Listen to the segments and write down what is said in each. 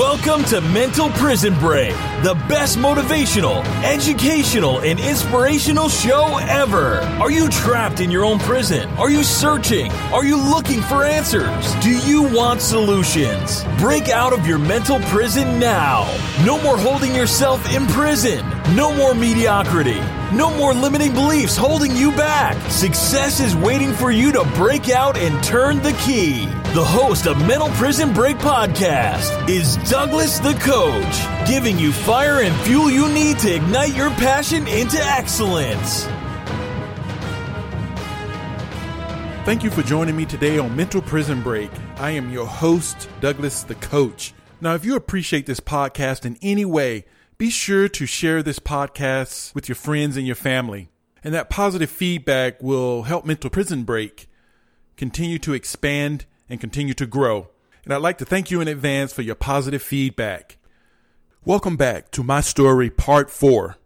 Welcome to Mental Prison Break, the best motivational, educational, and inspirational show ever. Are you trapped in your own prison? Are you searching? Are you looking for answers? Do you want solutions? Break out of your mental prison now. No more holding yourself in prison. No more mediocrity. No more limiting beliefs holding you back. Success is waiting for you to break out and turn the key. The host of Mental Prison Break podcast is Douglas the Coach, giving you fire and fuel you need to ignite your passion into excellence. Thank you for joining me today on Mental Prison Break. I am your host, Douglas the Coach. Now, if you appreciate this podcast in any way, be sure to share this podcast with your friends and your family. And that positive feedback will help Mental Prison Break continue to expand and continue to grow. And I'd like to thank you in advance for your positive feedback. Welcome back to my story, part four.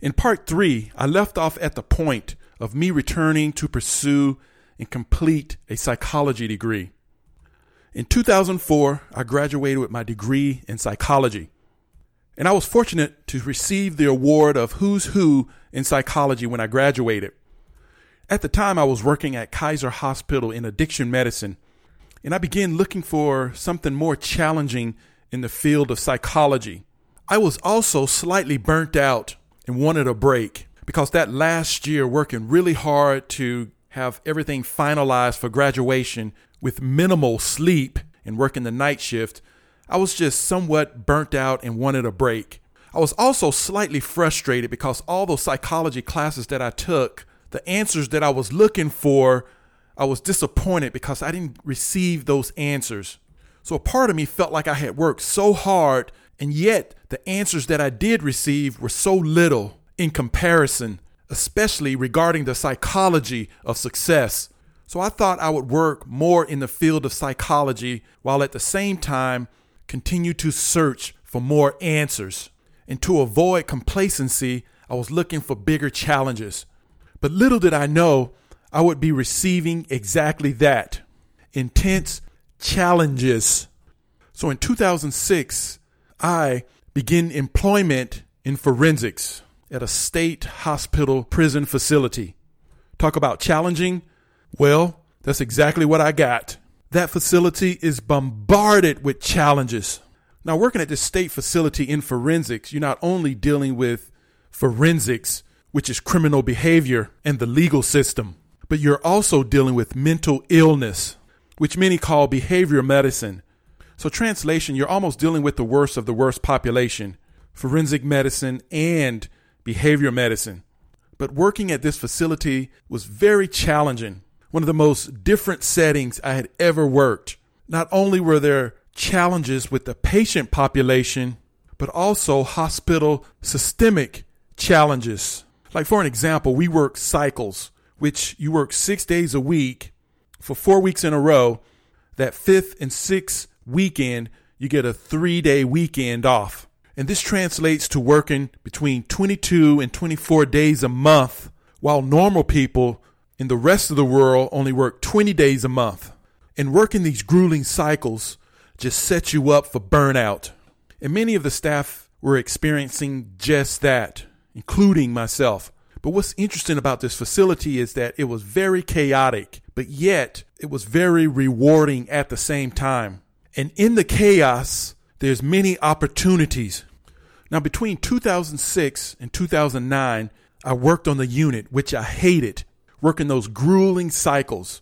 In part three, I left off at the point of me returning to pursue and complete a psychology degree. In 2004, I graduated with my degree in psychology. And I was fortunate to receive the award of Who's Who in psychology when I graduated. At the time, I was working at Kaiser Hospital in addiction medicine, and I began looking for something more challenging in the field of psychology. I was also slightly burnt out and wanted a break because that last year working really hard to have everything finalized for graduation with minimal sleep and working the night shift, I was just somewhat burnt out and wanted a break. I was also slightly frustrated because all those psychology classes that I took, the answers that I was looking for I was disappointed because I didn't receive those answers. So a part of me felt like I had worked so hard, and yet the answers that I did receive were so little in comparison, especially regarding the psychology of success. So I thought I would work more in the field of psychology while at the same time continue to search for more answers. And to avoid complacency, I was looking for bigger challenges. But little did I know I would be receiving exactly that intense challenges. So in 2006, I began employment in forensics at a state hospital prison facility. Talk about challenging? Well, that's exactly what I got. That facility is bombarded with challenges. Now, working at this state facility in forensics, you're not only dealing with forensics, which is criminal behavior and the legal system, but you're also dealing with mental illness, which many call behavioral medicine. So, translation, you're almost dealing with the worst of the worst population forensic medicine and behavioral medicine. But working at this facility was very challenging, one of the most different settings I had ever worked. Not only were there challenges with the patient population, but also hospital systemic challenges. Like, for an example, we work cycles which you work six days a week for four weeks in a row, that fifth and sixth weekend, you get a three day weekend off. And this translates to working between 22 and 24 days a month, while normal people in the rest of the world only work 20 days a month. And working these grueling cycles just sets you up for burnout. And many of the staff were experiencing just that, including myself. But what's interesting about this facility is that it was very chaotic, but yet it was very rewarding at the same time. And in the chaos, there's many opportunities. Now, between 2006 and 2009, I worked on the unit, which I hated, working those grueling cycles.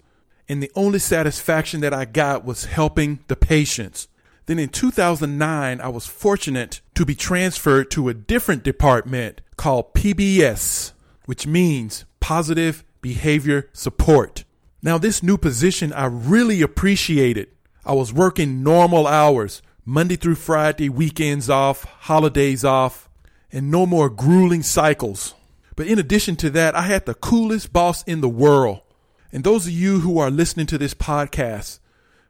And the only satisfaction that I got was helping the patients. Then in 2009, I was fortunate to be transferred to a different department called PBS, which means positive behavior support. Now, this new position I really appreciated. I was working normal hours, Monday through Friday, weekends off, holidays off, and no more grueling cycles. But in addition to that, I had the coolest boss in the world. And those of you who are listening to this podcast,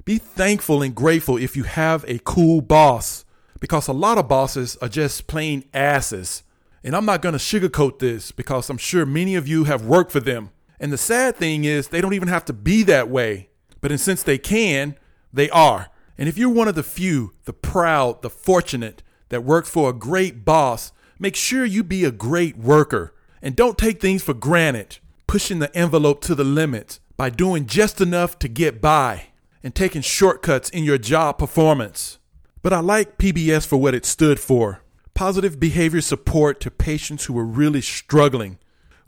be thankful and grateful if you have a cool boss because a lot of bosses are just plain asses. And I'm not going to sugarcoat this because I'm sure many of you have worked for them. And the sad thing is, they don't even have to be that way. But since they can, they are. And if you're one of the few, the proud, the fortunate that work for a great boss, make sure you be a great worker and don't take things for granted, pushing the envelope to the limit by doing just enough to get by and taking shortcuts in your job performance. But I like PBS for what it stood for positive behavior support to patients who were really struggling,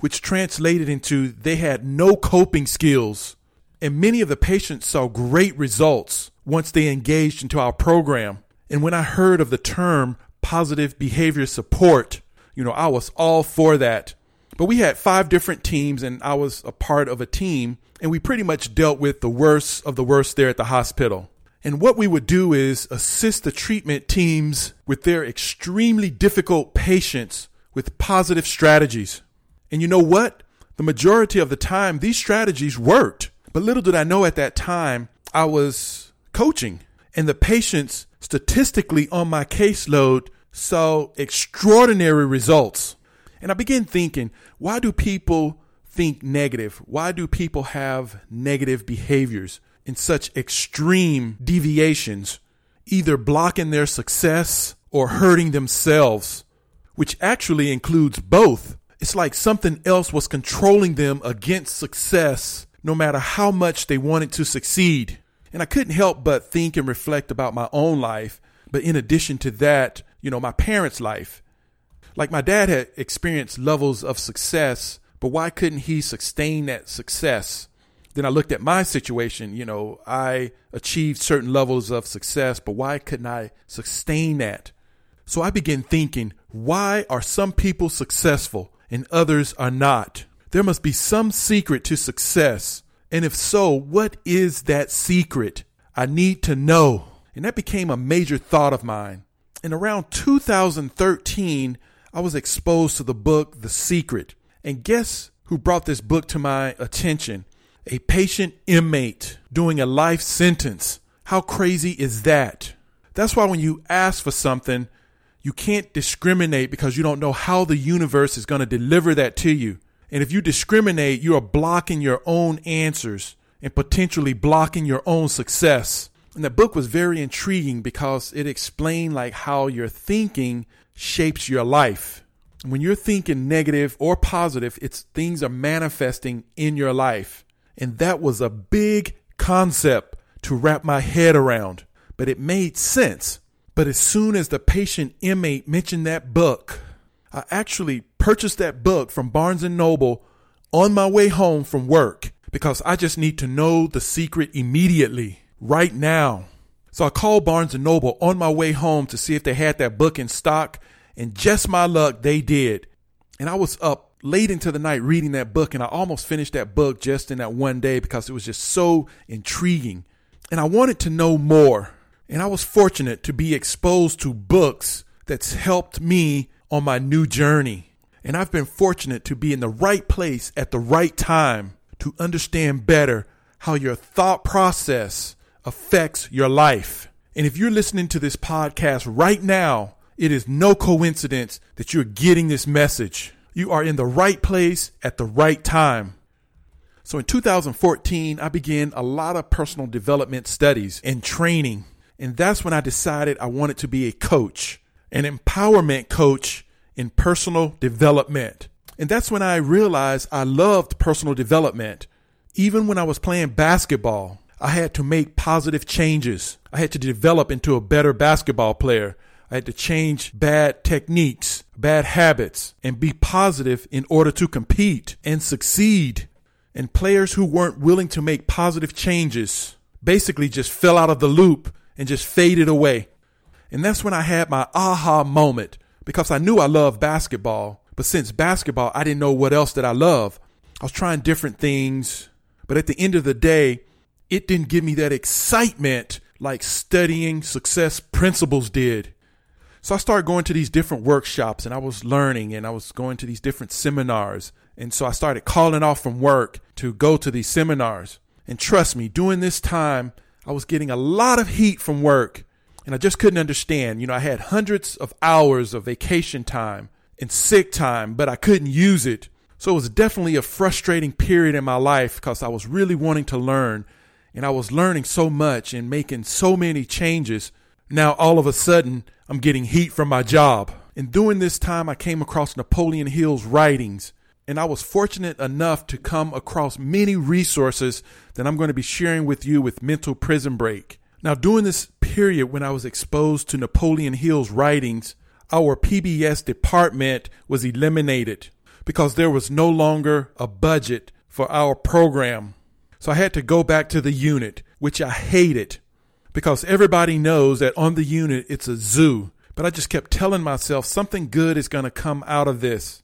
which translated into they had no coping skills. And many of the patients saw great results once they engaged into our program. And when I heard of the term positive behavior support, you know, I was all for that. But we had five different teams, and I was a part of a team, and we pretty much dealt with the worst of the worst there at the hospital. And what we would do is assist the treatment teams with their extremely difficult patients with positive strategies. And you know what? The majority of the time, these strategies worked. But little did I know at that time, I was coaching, and the patients statistically on my caseload saw extraordinary results. And I began thinking, why do people think negative? Why do people have negative behaviors in such extreme deviations, either blocking their success or hurting themselves, which actually includes both? It's like something else was controlling them against success, no matter how much they wanted to succeed. And I couldn't help but think and reflect about my own life. But in addition to that, you know, my parents' life. Like my dad had experienced levels of success, but why couldn't he sustain that success? Then I looked at my situation. You know, I achieved certain levels of success, but why couldn't I sustain that? So I began thinking, why are some people successful and others are not? There must be some secret to success. And if so, what is that secret? I need to know. And that became a major thought of mine. In around 2013, I was exposed to the book The Secret. And guess who brought this book to my attention? A patient inmate doing a life sentence. How crazy is that? That's why when you ask for something, you can't discriminate because you don't know how the universe is going to deliver that to you. And if you discriminate, you are blocking your own answers and potentially blocking your own success. And the book was very intriguing because it explained like how your thinking shapes your life. When you're thinking negative or positive, it's things are manifesting in your life. And that was a big concept to wrap my head around, but it made sense. But as soon as the patient inmate mentioned that book, I actually purchased that book from Barnes and Noble on my way home from work because I just need to know the secret immediately right now. So I called Barnes and Noble on my way home to see if they had that book in stock, and just my luck, they did. And I was up late into the night reading that book, and I almost finished that book just in that one day because it was just so intriguing. And I wanted to know more. And I was fortunate to be exposed to books that's helped me on my new journey. And I've been fortunate to be in the right place at the right time to understand better how your thought process affects your life. And if you're listening to this podcast right now, it is no coincidence that you're getting this message. You are in the right place at the right time. So in 2014, I began a lot of personal development studies and training. And that's when I decided I wanted to be a coach, an empowerment coach in personal development. And that's when I realized I loved personal development. Even when I was playing basketball, I had to make positive changes. I had to develop into a better basketball player. I had to change bad techniques, bad habits, and be positive in order to compete and succeed. And players who weren't willing to make positive changes basically just fell out of the loop and just faded away. And that's when I had my aha moment because I knew I loved basketball. But since basketball, I didn't know what else that I love. I was trying different things. But at the end of the day, it didn't give me that excitement like studying success principles did. So I started going to these different workshops and I was learning and I was going to these different seminars. And so I started calling off from work to go to these seminars. And trust me, during this time, I was getting a lot of heat from work and I just couldn't understand. You know, I had hundreds of hours of vacation time and sick time, but I couldn't use it. So it was definitely a frustrating period in my life because I was really wanting to learn and I was learning so much and making so many changes. Now, all of a sudden, I'm getting heat from my job. And during this time, I came across Napoleon Hill's writings, and I was fortunate enough to come across many resources that I'm going to be sharing with you with Mental Prison Break. Now, during this period when I was exposed to Napoleon Hill's writings, our PBS department was eliminated because there was no longer a budget for our program. So I had to go back to the unit, which I hated because everybody knows that on the unit it's a zoo. But I just kept telling myself something good is going to come out of this.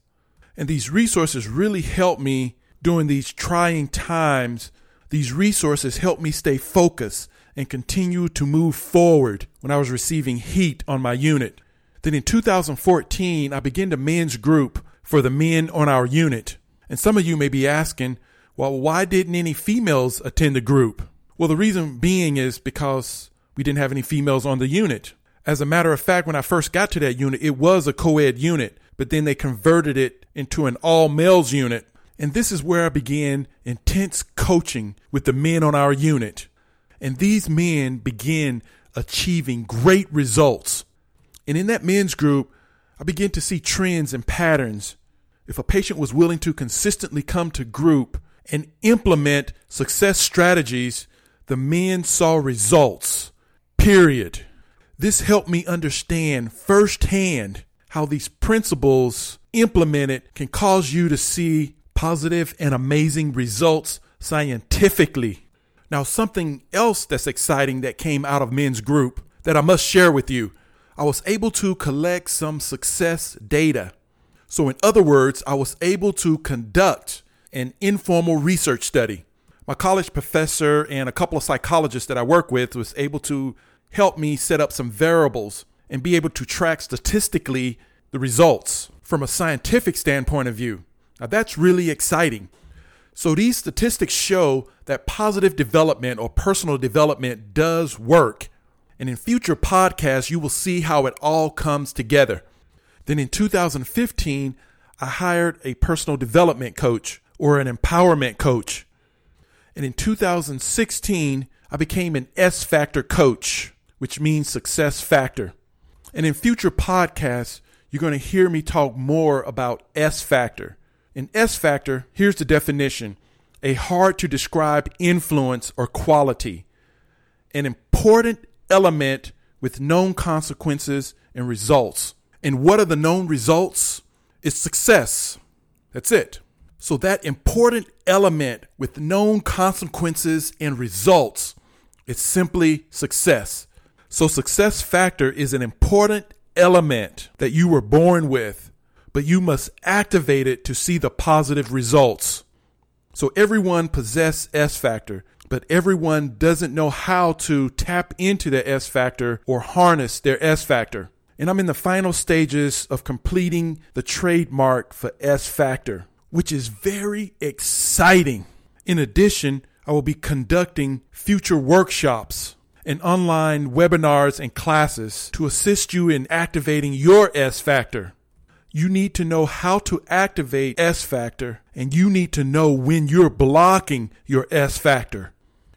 And these resources really helped me during these trying times. These resources helped me stay focused and continue to move forward when I was receiving heat on my unit. Then in 2014, I began a men's group for the men on our unit. And some of you may be asking, well, why didn't any females attend the group? Well, the reason being is because we didn't have any females on the unit. As a matter of fact, when I first got to that unit, it was a co ed unit, but then they converted it into an all males unit. And this is where I began intense coaching with the men on our unit. And these men began achieving great results. And in that men's group, I began to see trends and patterns if a patient was willing to consistently come to group and implement success strategies, the men saw results. Period. This helped me understand firsthand how these principles implemented can cause you to see positive and amazing results scientifically. Now, something else that's exciting that came out of men's group that I must share with you. I was able to collect some success data so, in other words, I was able to conduct an informal research study. My college professor and a couple of psychologists that I work with was able to help me set up some variables and be able to track statistically the results from a scientific standpoint of view. Now, that's really exciting. So, these statistics show that positive development or personal development does work. And in future podcasts, you will see how it all comes together. Then in 2015, I hired a personal development coach or an empowerment coach. And in 2016, I became an S Factor coach, which means success factor. And in future podcasts, you're going to hear me talk more about S Factor. In S Factor, here's the definition a hard to describe influence or quality, an important element with known consequences and results. And what are the known results? It's success. That's it. So, that important element with known consequences and results is simply success. So, success factor is an important element that you were born with, but you must activate it to see the positive results. So, everyone possess S factor, but everyone doesn't know how to tap into the S factor or harness their S factor and I'm in the final stages of completing the trademark for S Factor, which is very exciting. In addition, I will be conducting future workshops and online webinars and classes to assist you in activating your S Factor. You need to know how to activate S Factor, and you need to know when you're blocking your S Factor.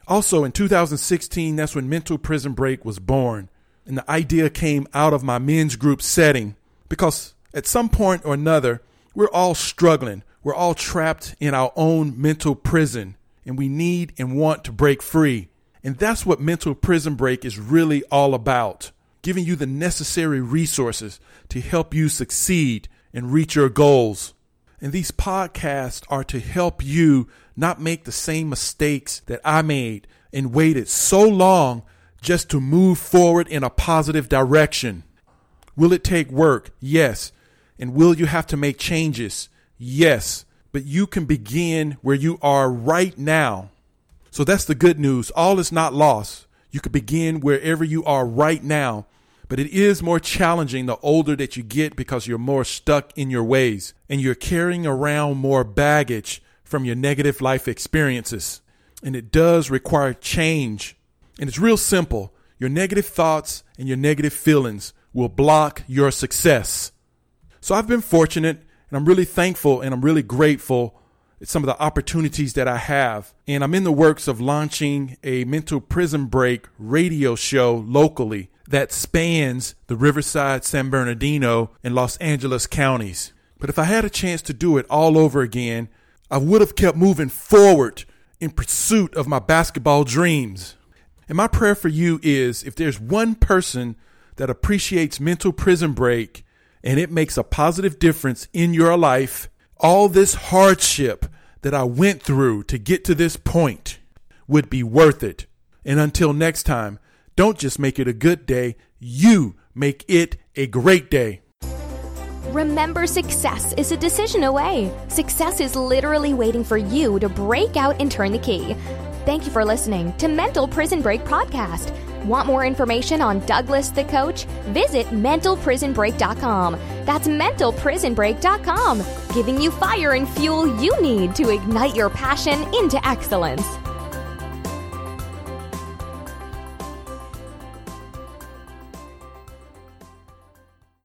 Also, in 2016, that's when Mental Prison Break was born. And the idea came out of my men's group setting because at some point or another, we're all struggling. We're all trapped in our own mental prison and we need and want to break free. And that's what Mental Prison Break is really all about giving you the necessary resources to help you succeed and reach your goals. And these podcasts are to help you not make the same mistakes that I made and waited so long just to move forward in a positive direction. Will it take work? Yes. And will you have to make changes? Yes. But you can begin where you are right now. So that's the good news. All is not lost. You can begin wherever you are right now. But it is more challenging the older that you get because you're more stuck in your ways and you're carrying around more baggage from your negative life experiences. And it does require change and it's real simple. Your negative thoughts and your negative feelings will block your success. So I've been fortunate and I'm really thankful and I'm really grateful some of the opportunities that I have. And I'm in the works of launching a mental prison break radio show locally that spans the Riverside, San Bernardino, and Los Angeles counties. But if I had a chance to do it all over again, I would have kept moving forward in pursuit of my basketball dreams. And my prayer for you is if there's one person that appreciates mental prison break and it makes a positive difference in your life, all this hardship that I went through to get to this point would be worth it. And until next time, don't just make it a good day, you make it a great day. Remember, success is a decision away. Success is literally waiting for you to break out and turn the key. Thank you for listening to Mental Prison Break Podcast. Want more information on Douglas the Coach? Visit mentalprisonbreak.com. That's mentalprisonbreak.com, giving you fire and fuel you need to ignite your passion into excellence.